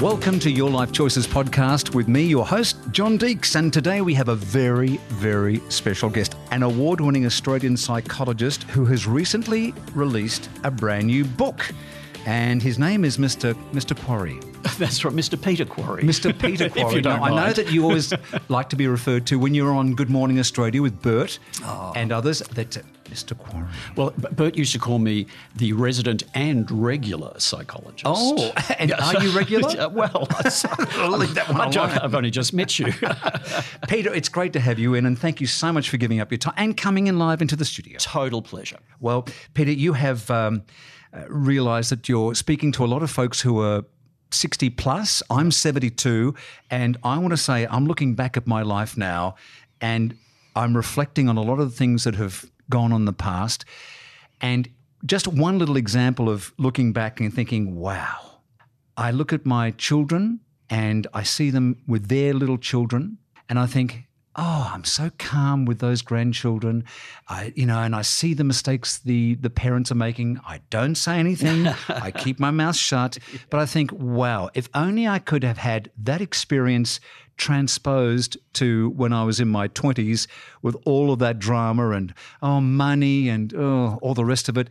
Welcome to Your Life Choices podcast with me, your host, John Deeks. And today we have a very, very special guest, an award winning Australian psychologist who has recently released a brand new book. And his name is Mr. Mr. Quarry. That's right, Mr. Peter Quarry. Mr. Peter Quarry. if you don't now, I know that you always like to be referred to when you're on Good Morning Australia with Bert Oh. and others. That's Mr. Quarry. Well, Bert used to call me the resident and regular psychologist. Oh, and are you regular? Well, I'll leave that one alone. I've only just met you. Peter, it's great to have you in, and thank you so much for giving up your time and coming in live into the studio. Total pleasure. Well, Peter, you have um, uh, realised that you're speaking to a lot of folks who are 60 plus. I'm 72, and I want to say I'm looking back at my life now, and I'm reflecting on a lot of the things that have gone on in the past. And just one little example of looking back and thinking, wow, I look at my children and I see them with their little children, and I think, oh, I'm so calm with those grandchildren. I, you know, and I see the mistakes the the parents are making. I don't say anything. I keep my mouth shut. But I think, wow, if only I could have had that experience transposed to when I was in my 20s with all of that drama and oh money and oh all the rest of it.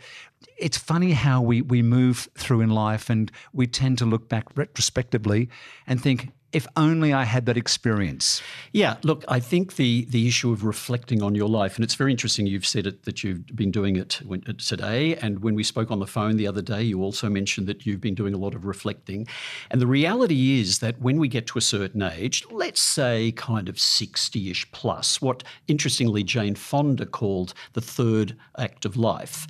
It's funny how we we move through in life and we tend to look back retrospectively and think if only I had that experience. Yeah, look, I think the the issue of reflecting on your life, and it's very interesting you've said it that you've been doing it uh, today, and when we spoke on the phone the other day, you also mentioned that you've been doing a lot of reflecting. And the reality is that when we get to a certain age, let's say kind of 60 ish plus, what interestingly Jane Fonda called the third act of life,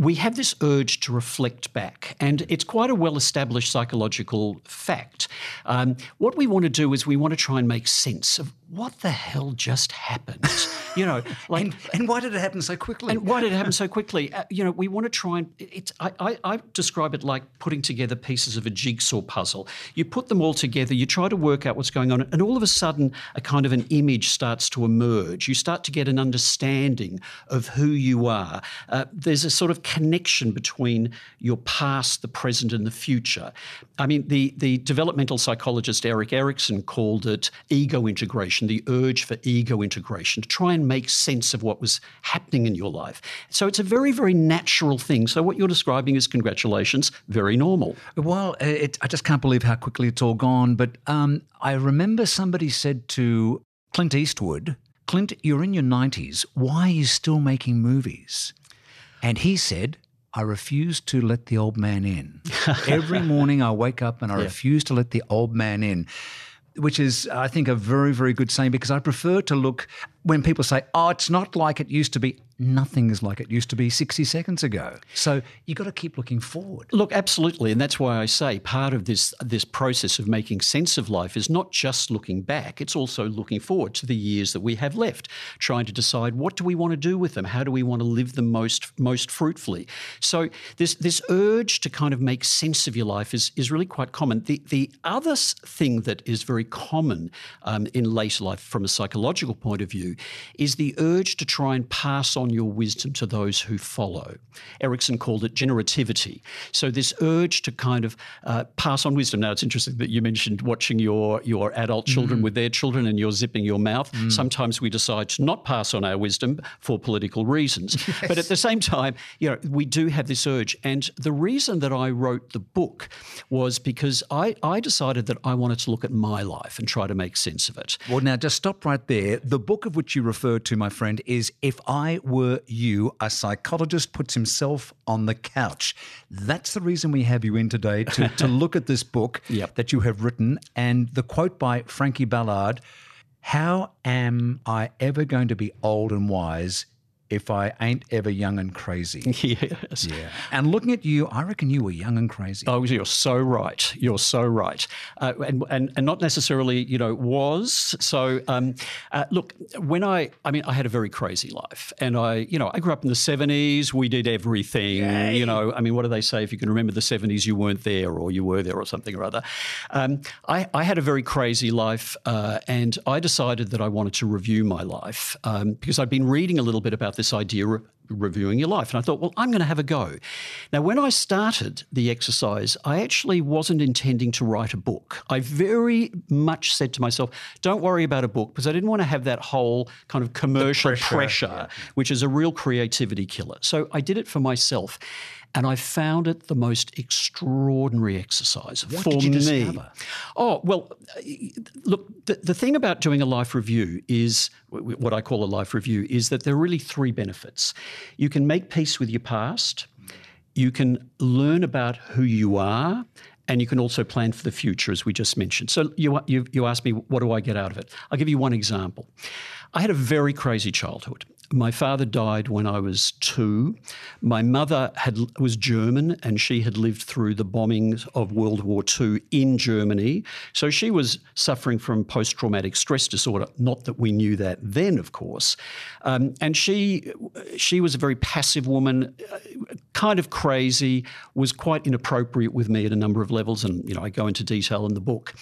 we have this urge to reflect back, and it's quite a well established psychological fact. Um, what we want to do is we want to try and make sense of what the hell just happened. you know, like. And, and why did it happen so quickly? and why did it happen so quickly? Uh, you know, we want to try and it's. I, I, I describe it like putting together pieces of a jigsaw puzzle. You put them all together, you try to work out what's going on, and all of a sudden, a kind of an image starts to emerge. You start to get an understanding of who you are. Uh, there's a sort of connection between your past, the present, and the future. I mean, the the developmental psychologist Erik Erikson called it ego integration, the urge for ego integration to try and make sense of what was happening in your life. So it's a very, very natural thing. So what you're describing is congratulations, very normal. Well, uh, it, I just can't believe how quickly it's all gone. But um, I remember somebody said to Clint Eastwood, Clint, you're in your 90s. Why are you still making movies? And he said, I refuse to let the old man in. Every morning I wake up and I refuse to let the old man in. Which is, I think, a very, very good saying because I prefer to look when people say, oh, it's not like it used to be. Nothing is like it used to be 60 seconds ago. So you've got to keep looking forward. Look, absolutely, and that's why I say part of this this process of making sense of life is not just looking back; it's also looking forward to the years that we have left, trying to decide what do we want to do with them, how do we want to live them most most fruitfully. So this this urge to kind of make sense of your life is is really quite common. The the other thing that is very common um, in later life, from a psychological point of view, is the urge to try and pass on your wisdom to those who follow. Erikson called it generativity. So this urge to kind of uh, pass on wisdom. Now it's interesting that you mentioned watching your your adult children with their children and you're zipping your mouth. Sometimes we decide to not pass on our wisdom for political reasons. But at the same time, you know, we do have this urge. And the reason that I wrote the book was because I, I decided that I wanted to look at my life and try to make sense of it. Well, now just stop right there. The book of which you referred to, my friend, is If I Were You, a psychologist puts himself on the couch. That's the reason we have you in today to, to look at this book Yep. that you have written. And the quote by Frankie Ballard How am I ever going to be old and wise if I ain't ever young and crazy? yes. Yeah. And looking at you, I reckon you were young and crazy. Oh, you're so right. You're so right, uh, and, and and not necessarily, you know, was. So, um, uh, look, when I, I mean, I had a very crazy life, and I, you know, I grew up in the '70s. We did everything. You know, I mean, what do they say? If you can remember the '70s, you weren't there, or you were there, or something or other. Um, I, I had a very crazy life, uh, and I decided that I wanted to review my life um, because I'd been reading a little bit about this idea of reviewing your life. And I thought, well, I'm going to have a go. Now, when I started the exercise, I actually wasn't intending to write a book. I very much said to myself, don't worry about a book because I didn't want to have that whole kind of commercial pressure, pressure yeah. which is a real creativity killer. So I did it for myself. And I found it the most extraordinary exercise what for me. Oh, well, look, the, the thing about doing a life review is what I call a life review is that there are really three benefits. You can make peace with your past, you can learn about who you are, and you can also plan for the future, as we just mentioned. So you, you, you asked me, what do I get out of it? I'll give you one example. I had a very crazy childhood. My father died when I was two. My mother had was German and she had lived through the bombings of World War II in Germany. So she was suffering from post traumatic stress disorder. Not that we knew that then, of course. Um, and she she was a very passive woman, kind of crazy, was quite inappropriate with me at a number of levels. And you know, I go into detail in the book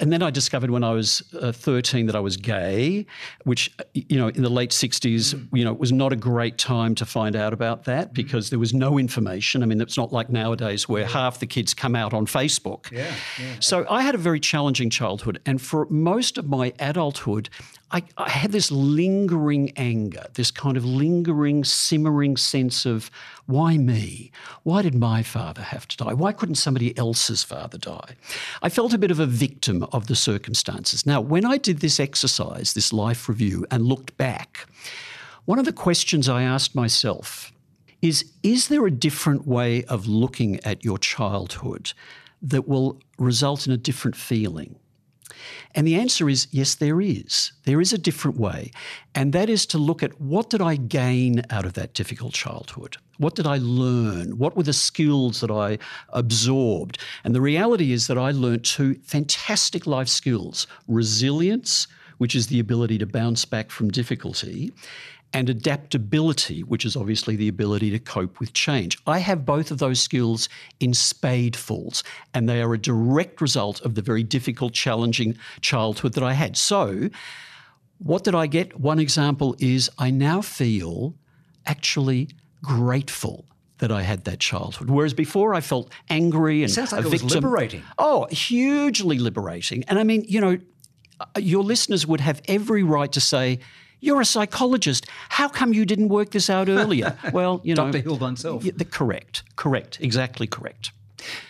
and then I discovered when I was uh, 13 that I was gay, which, you know, in the late 60s, mm. you know, it was not a great time to find out about that mm. because there was no information. I mean, it's not like nowadays where half the kids come out on Facebook. Yeah, yeah. So I had a very challenging childhood. And for most of my adulthood, I, I, had this lingering anger, this kind of lingering, simmering sense of why me? Why did my father have to die? Why couldn't somebody else's father die? I felt a bit of a victim of the circumstances. Now, when I did this exercise, this life review, and looked back, one of the questions I asked myself is Is there a different way of looking at your childhood that will result in a different feeling? And the answer is yes, there is. There is a different way. And that is to look at what did I gain out of that difficult childhood? What did I learn? What were the skills that I absorbed? And the reality is that I learned two fantastic life skills resilience, which is the ability to bounce back from difficulty, and adaptability, which is obviously the ability to cope with change. I have both of those skills in spadefuls, and they are a direct result of the very difficult, challenging childhood that I had. So, what did I get? One example is I now feel actually grateful that I had that childhood. Whereas before I felt angry and it sounds like a it victim. was liberating. Oh, hugely liberating. And I mean, you know, uh, your listeners would have every right to say, you're a psychologist. How come you didn't work this out earlier? well, you know. Dr. Hill oneself. Correct. Correct. Exactly correct.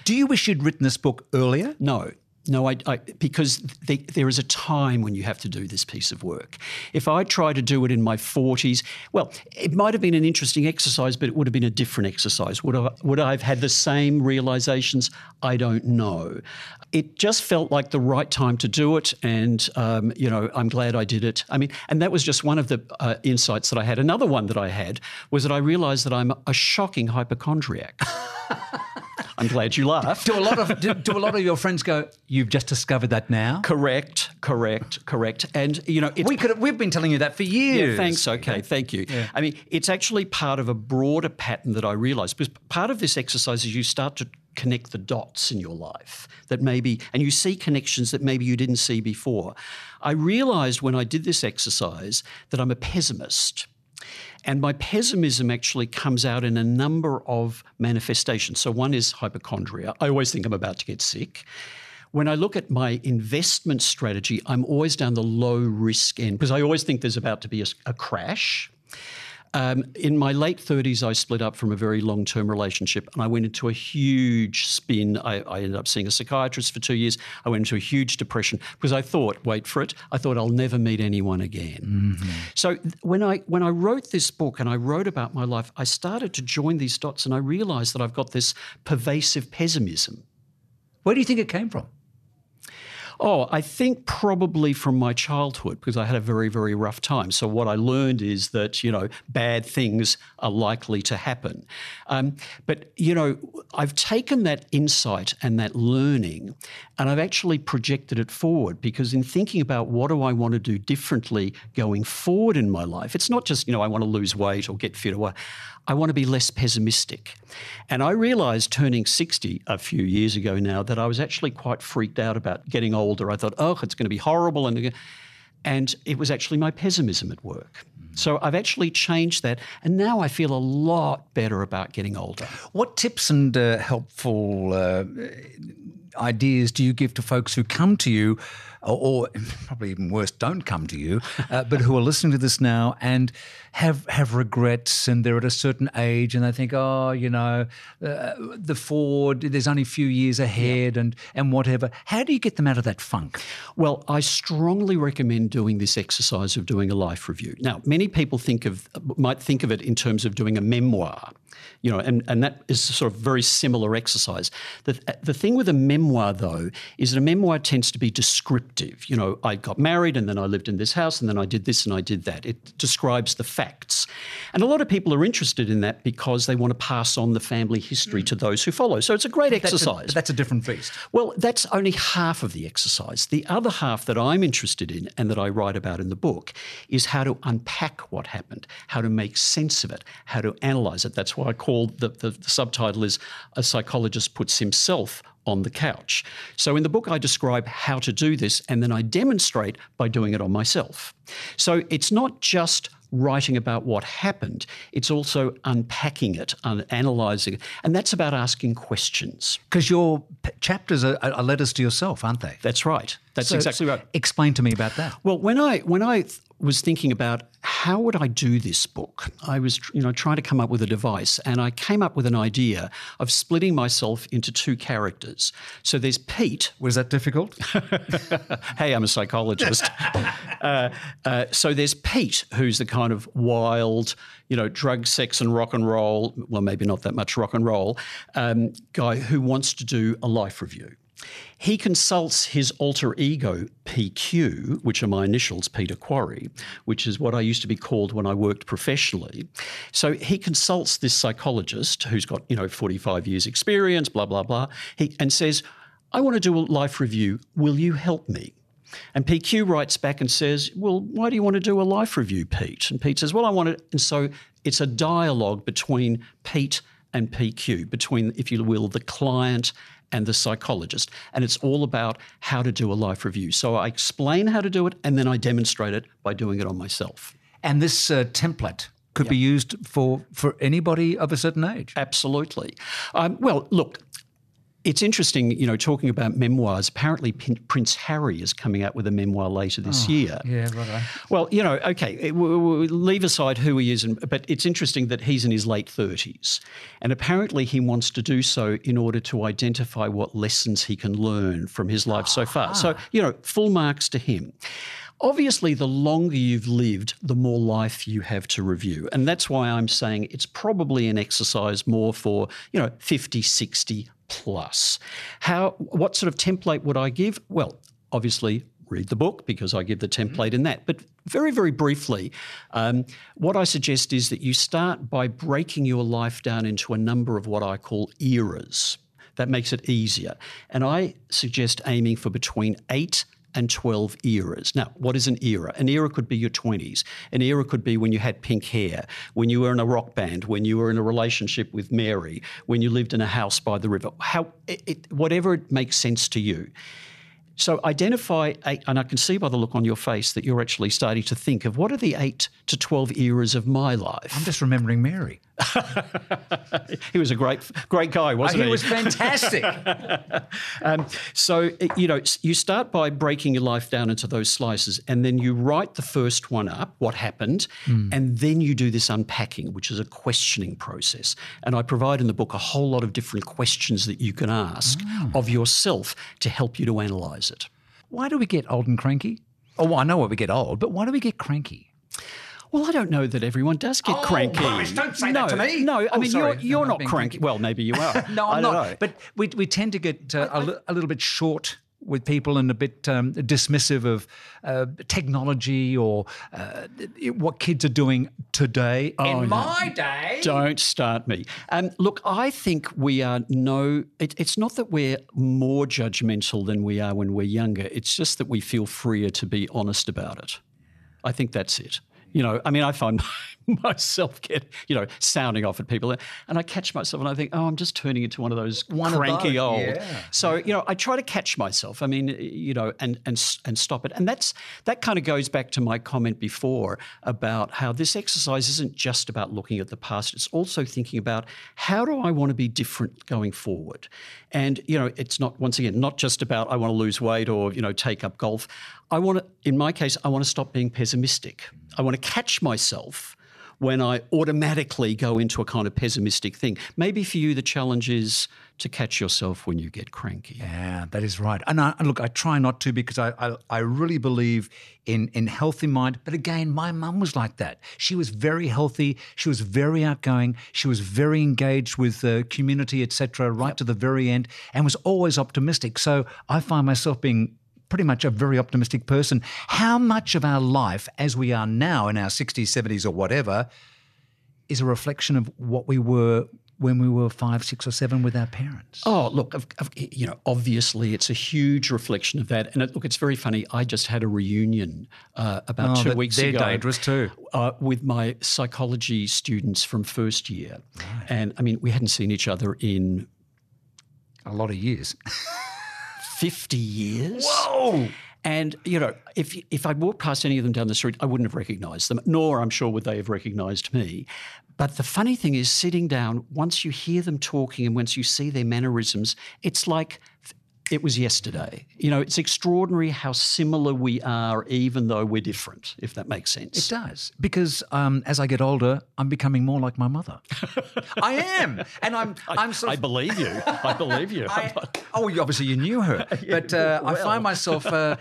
Do you wish you'd written this book earlier? No. No, I, I because they, there is a time when you have to do this piece of work. If I tried to do it in my 40s, well, it might have been an interesting exercise, but it would have been a different exercise. Would I, would I have had the same realizations? I don't know. It just felt like the right time to do it, and um, you know, I'm glad I did it. I mean, and that was just one of the uh, insights that I had. Another one that I had was that I realized that I'm a shocking hypochondriac. I'm glad you laughed. do a lot of do, do, a lot of your friends go? You've just discovered that now. Correct, correct, correct. And you know, we could we've been telling you that for years. Yeah, thanks. Okay, thank you. Yeah. I mean, it's actually part of a broader pattern that I realised because part of this exercise is you start to connect the dots in your life that maybe, and you see connections that maybe you didn't see before. I realised when I did this exercise that I'm a pessimist. And my pessimism actually comes out in a number of manifestations. So, one is hypochondria. I always think I'm about to get sick. When I look at my investment strategy, I'm always down the low risk end because I always think there's about to be a, a crash. Um, in my late 30s, I split up from a very long term relationship and I went into a huge spin. I, I, ended up seeing a psychiatrist for two years. I went into a huge depression because I thought, wait for it, I thought I'll never meet anyone again. Mm-hmm. So when I, when I wrote this book and I wrote about my life, I started to join these dots and I realized that I've got this pervasive pessimism. Where do you think it came from? Oh, I think probably from my childhood because I had a very, very rough time. So what I learned is that, you know, bad things are likely to happen. Um, but, you know, I've taken that insight and that learning and I've actually projected it forward because in thinking about what do I want to do differently going forward in my life, it's not just, you know, I want to lose weight or get fit or what. I want to be less pessimistic. And I realized turning 60 a few years ago now that I was actually quite freaked out about getting older. I thought, oh, it's going to be horrible. And and it was actually my pessimism at work. So I've actually changed that, and now I feel a lot better about getting older. What tips and uh, helpful uh, ideas do you give to folks who come to you, or, or probably even worse, don't come to you, uh, but who are listening to this now and have have regrets and they're at a certain age and they think, oh, you know, uh, the Ford, there's only a few years ahead and and whatever. How do you get them out of that funk? Well, I strongly recommend doing this exercise of doing a life review. Now, many people think of might think of it in terms of doing a memoir you know, and, and that is sort of very similar exercise. The, the thing with a memoir, though, is that a memoir tends to be descriptive. You know, I got married and then I lived in this house and then I did this and I did that. It describes the facts. And a lot of people are interested in that because they want to pass on the family history mm. to those who follow. So it's a great exercise. That's a, that's a different beast. Well, that's only half of the exercise. The other half that I'm interested in and that I write about in the book is how to unpack what happened, how to make sense of it, how to analyze it. That's why I call the, the, the subtitle is A Psychologist Puts Himself on the couch. So in the book, I describe how to do this and then I demonstrate by doing it on myself. So it's not just writing about what happened, it's also unpacking it, and analysing it. And that's about asking questions. Because your p- chapters are, are, letters to yourself, aren't they? That's right. That's so, exactly right. Explain to me about that. Well, when I when I was thinking about how would I do this book, I was you know trying to come up with a device, and I came up with an idea of splitting myself into two characters. So there's Pete. Was that difficult? hey, I'm a psychologist. uh, uh, so there's Pete, who's the kind of wild, you know, drug, sex, and rock and roll. Well, maybe not that much rock and roll um, guy who wants to do a life review. He consults his alter ego, PQ, which are my initials, Peter Quarry, which is what I used to be called when I worked professionally. So he consults this psychologist who's got, you know, 45 years experience, blah, blah, blah, he, and says, I want to do a life review. Will you help me? And PQ writes back and says, Well, why do you want to do a life review, Pete? And Pete says, Well, I want to. And so it's a dialogue between Pete and PQ, between, if you will, the client and the psychologist. And it's all about how to do a life review. So I explain how to do it and then I demonstrate it by doing it on myself. And this uh, template could yep. be used for, for anybody of a certain age. Absolutely. Um, well, look, it's interesting, you know, talking about memoirs. Apparently, P- Prince Harry is coming out with a memoir later this oh, year. Yeah, right. Well, you know, okay, we, we leave aside who he is, and, but it's interesting that he's in his late 30s. And apparently, he wants to do so in order to identify what lessons he can learn from his life so far. So, ah. you know, full marks to him. Obviously, the longer you've lived, the more life you have to review. And that's why I'm saying it's probably an exercise more for, you know, 50, 60 plus. How what sort of template would I give? Well, obviously read the book because I give the mm-hmm. template in that. But very, very briefly, um, what I suggest is that you start by breaking your life down into a number of what I call eras. That makes it easier. And I suggest aiming for between eight and 12 eras. Now, what is an era? An era could be your 20s. An era could be when you had pink hair, when you were in a rock band, when you were in a relationship with Mary, when you lived in a house by the river. How, it, it, whatever it makes sense to you. So identify eight, and I can see by the look on your face that you're actually starting to think of what are the eight to 12 eras of my life. I'm just remembering Mary. he was a great, great guy, wasn't he? He was fantastic. um, so, you know, you start by breaking your life down into those slices, and then you write the first one up, what happened, mm. and then you do this unpacking, which is a questioning process. And I provide in the book a whole lot of different questions that you can ask oh. of yourself to help you to analyse it. Why do we get old and cranky? Oh, well, I know why we get old, but why do we get cranky? Well, I don't know that everyone does get oh, cranky. Gosh, don't say no, that to me. No, I oh, mean sorry. you're you're no, not cranky. Well, maybe you are. no, I'm not. Know. But we we tend to get uh, I, I, a, a little bit short with people and a bit um, dismissive of uh, technology or uh, what kids are doing today. Oh, In my day, don't start me. Um, look, I think we are no. It, it's not that we're more judgmental than we are when we're younger. It's just that we feel freer to be honest about it. I think that's it. You know, I mean, I find myself get, you know, sounding off at people. And I catch myself and I think, oh, I'm just turning into one of those One of cranky those, old. yeah. So, you know, I try to catch myself. I mean, you know, and and and stop it. And that's that kind of goes back to my comment before about how this exercise isn't just about looking at the past. It's also thinking about how do I want to be different going forward. And you know, it's not once again not just about I want to lose weight or you know take up golf. I want to, in my case, I want to stop being pessimistic. I want to catch myself when I automatically go into a kind of pessimistic thing. Maybe for you, the challenge is to catch yourself when you get cranky. Yeah, that is right. And, I, and look, I try not to because I, I, I really believe in, in healthy mind. But again, my mum was like that. She was very healthy. She was very outgoing. She was very engaged with the community, etc., right to the very end, and was always optimistic. So I find myself being pretty much a very optimistic person. How much of our life, as we are now in our 60s, 70s, or whatever, is a reflection of what we were when we were five, six, or seven with our parents? Oh, look, of- of- you know, obviously it's a huge reflection of that. And it, look, it's very funny. I just had a reunion uh, about Oh, two weeks they're ago. dangerous too. Uh, with my psychology students from first year. And I mean, we hadn't seen each other in A lot of years. 50 years. Whoa! And you know, if if I'd walked past any of them down the street, I wouldn't have recognised them, nor I'm sure would they have recognised me. But the funny thing is, sitting down, once you hear them talking and once you see their mannerisms, it's like it was yesterday. You know, it's extraordinary how similar we are, even though we're different. If that makes sense. It does because um, as I get older, I'm becoming more like my mother. I am, and I'm. I'm sort I believe you. I believe you. I, oh, you- obviously you knew her, but uh, I find myself uh,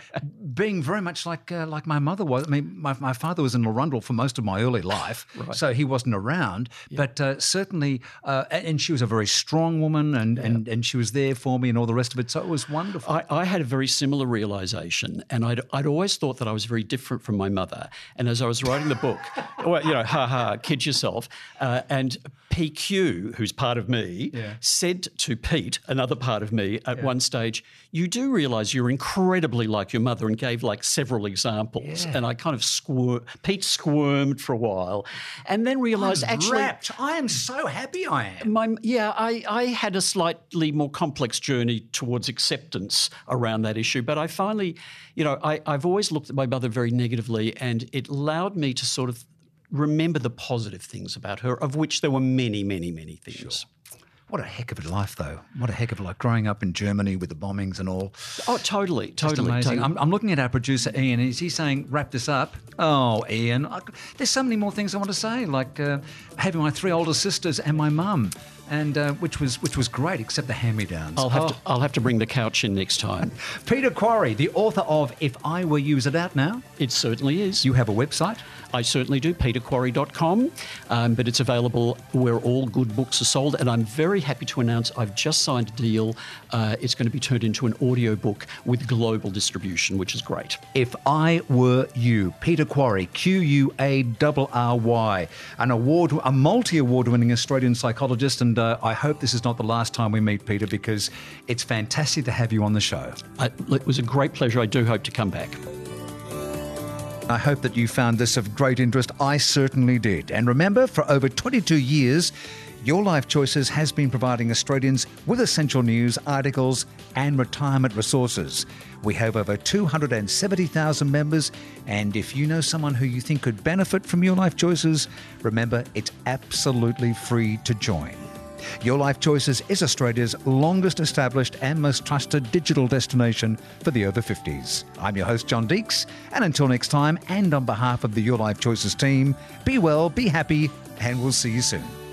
being very much like uh, like my mother was. I mean, my, my father was in Larundel for most of my early life, so he wasn't around. But uh, certainly, uh, and she was a very strong woman, and, and and she was there for me, and all the rest of it. So it was wonderful. I, I had a very similar realization, and I'd, I'd always thought that I was very different from my mother. And as I was writing the book, well, you know, ha ha, kid yourself. Uh, and PQ, who's part of me, said to Pete, another part of me, at one stage, "You do realize you're incredibly like your mother," and gave like several examples. And I kind of squir- Pete squirmed for a while, and then realized actually. Wrapped. I am so happy. I am. My, yeah, I, I had a slightly more complex journey towards acceptance around that issue. But I finally, you know, I, I've always looked at my mother very negatively, and it allowed me to sort of remember the positive things about her, of which there were many, many, many things. What a heck of a life, though. What a heck of a life. Growing up in Germany with the bombings and all. Oh, totally, Just totally. amazing. totally. I'm, I'm looking at our producer Ian. Is he saying wrap this up? Oh, Ian, I, there's so many more things I want to say, like uh, having my three older sisters and my mum, and uh, which was which was great, except the hand-me-downs. I'll have Oh. to I'll have to bring the couch in next time. Peter Quarry, the author of If I Were You, is it out now? It certainly is. You have a website. I certainly do, peterquarry.com, um, but it's available where all good books are sold. And I'm very happy to announce I've just signed a deal. Uh, it's going to be turned into an audiobook with global distribution, which is great. If I Were You, Peter Quarry, Q U A R R Y, an award, a multi-award winning Australian psychologist, and uh, I hope this is not the last time we meet, Peter, because it's fantastic to have you on the show. I, it was a great pleasure. I do hope to come back. I hope that you found this of great interest. I certainly did. And remember, for over 22 years, Your Life Choices has been providing Australians with essential news, articles, and retirement resources. We have over 270,000 members, and if you know someone who you think could benefit from Your Life Choices, remember it's absolutely free to join. Your Life Choices is Australia's longest established and most trusted digital destination for the over 50s. I'm your host, John Deeks, and until next time, and on behalf of the Your Life Choices team, be well, be happy, and we'll see you soon.